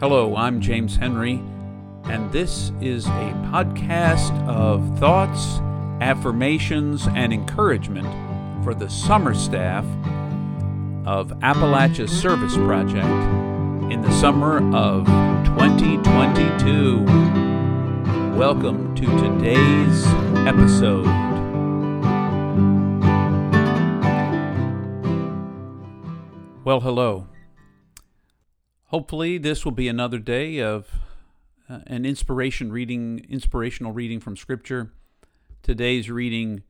Hello, I'm James Henry, and this is a podcast of thoughts, affirmations, and encouragement for the summer staff of Appalachia Service Project in the summer of 2022. Welcome to today's episode. Well, hello. Hopefully, this will be another day of uh, an inspiration reading, inspirational reading from Scripture. Today's reading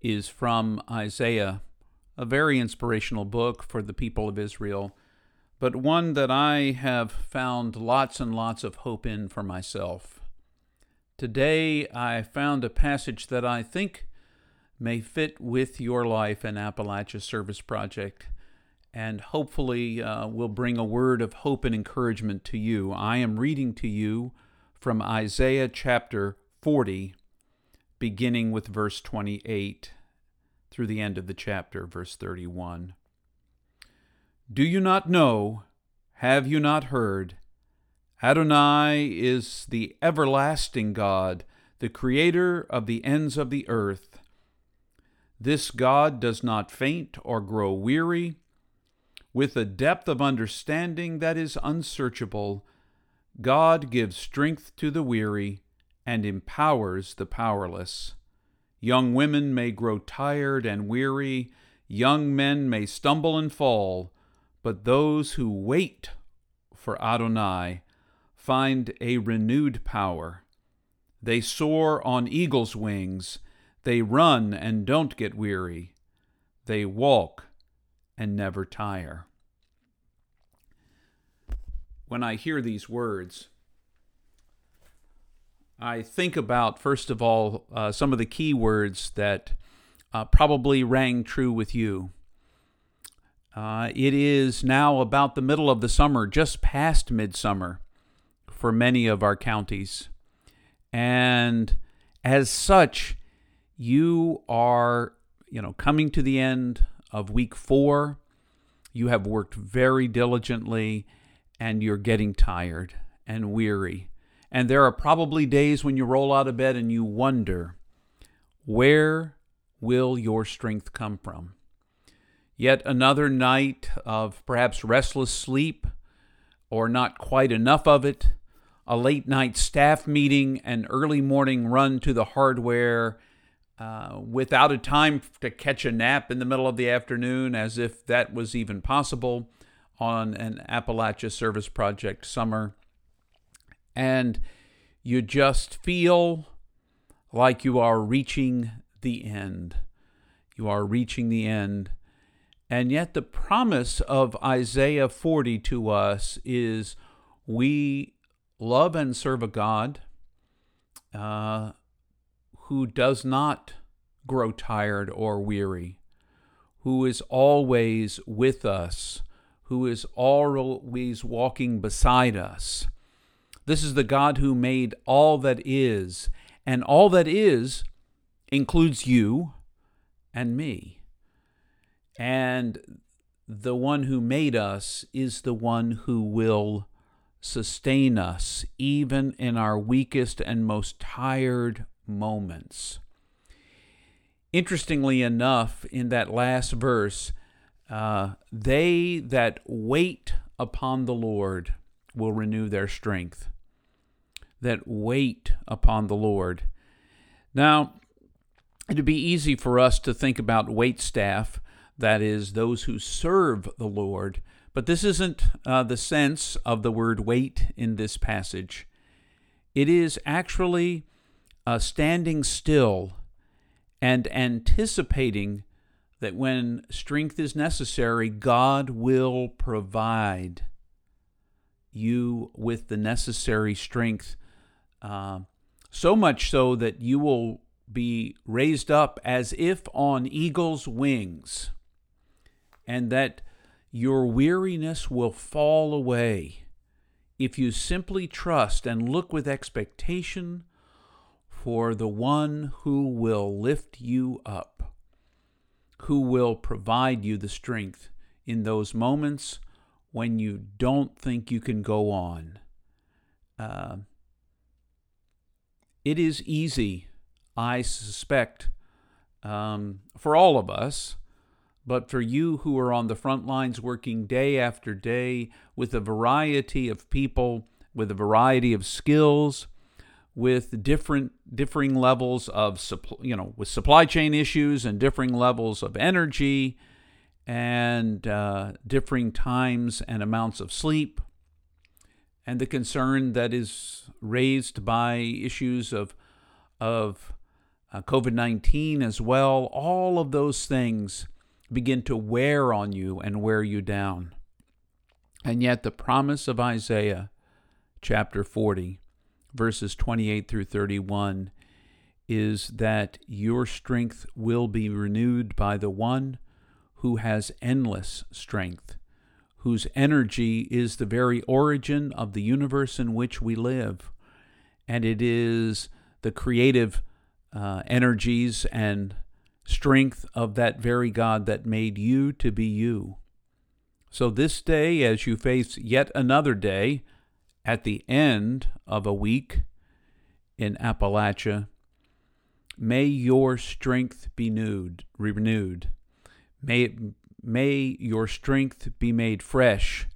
is from Isaiah, a very inspirational book for the people of Israel, but one that I have found lots and lots of hope in for myself. Today, I found a passage that I think may fit with your life and Appalachia Service Project and hopefully uh, will bring a word of hope and encouragement to you. I am reading to you from Isaiah chapter 40, beginning with verse 28 through the end of the chapter, verse 31. Do you not know? Have you not heard? Adonai is the everlasting God, the creator of the ends of the earth. This God does not faint or grow weary with a depth of understanding that is unsearchable, God gives strength to the weary and empowers the powerless. Young women may grow tired and weary, young men may stumble and fall, but those who wait for Adonai find a renewed power. They soar on eagle's wings, they run and don't get weary, they walk and never tire when I hear these words, I think about, first of all, uh, some of the key words that uh, probably rang true with you. Uh, it is now about the middle of the summer, just past midsummer for many of our counties. And as such, you are, you know, coming to the end of week four. You have worked very diligently and you're getting tired and weary. And there are probably days when you roll out of bed and you wonder, where will your strength come from? Yet another night of perhaps restless sleep or not quite enough of it, a late night staff meeting, an early morning run to the hardware uh, without a time to catch a nap in the middle of the afternoon, as if that was even possible on an Appalachia Service Project summer, and you just feel like you are reaching the end. You are reaching the end. And yet, the promise of Isaiah 40 to us is we love and serve a God uh, who does not grow tired or weary, who is always with us who is always walking beside us. This is the God who made all that is, and all that is includes you and me. And the one who made us is the one who will sustain us even in our weakest and most tired moments. Interestingly enough, in that last verse, uh, they that wait upon the Lord will renew their strength. That wait upon the Lord. Now, it'd be easy for us to think about wait staff, that is, those who serve the Lord, but this isn't uh, the sense of the word wait in this passage. It is actually uh, standing still and anticipating that when strength is necessary, God will provide you with the necessary strength, uh, so much so that you will be raised up as if on eagle's wings, and that your weariness will fall away. If you simply trust and look with expectation for the one who will lift you up who will provide you the strength in those moments when you don't think you can go on. uh, it is easy, I suspect, um, for all of us, but for you who are on the front lines working day after day with a variety of people, with a variety of skills, with different differing levels of supply, you know, with supply chain issues and differing levels of energy and uh, differing times and amounts of sleep, and the concern that is raised by issues of of uh, COVID nineteen as well. All of those things begin to wear on you and wear you down, and yet the promise of Isaiah, chapter forty verses 28 through 31 is that your strength will be renewed by the one who has endless strength, whose energy is the very origin of the universe in which we live. And it is the creative uh, energies and strength of that very God that made you to be you. So, this day, as you face yet another day, at the end of a week in Appalachia, may your strength be renewed, renewed. May, may your strength be made fresh.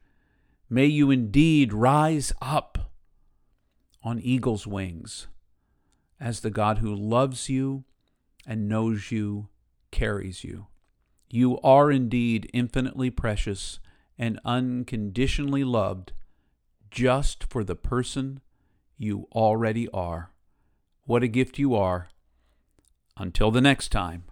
May you indeed rise up on eagle's wings as the God who loves you and knows you carries you. You are indeed infinitely precious and unconditionally loved just for the person you already are. What a gift you are. Until the next time.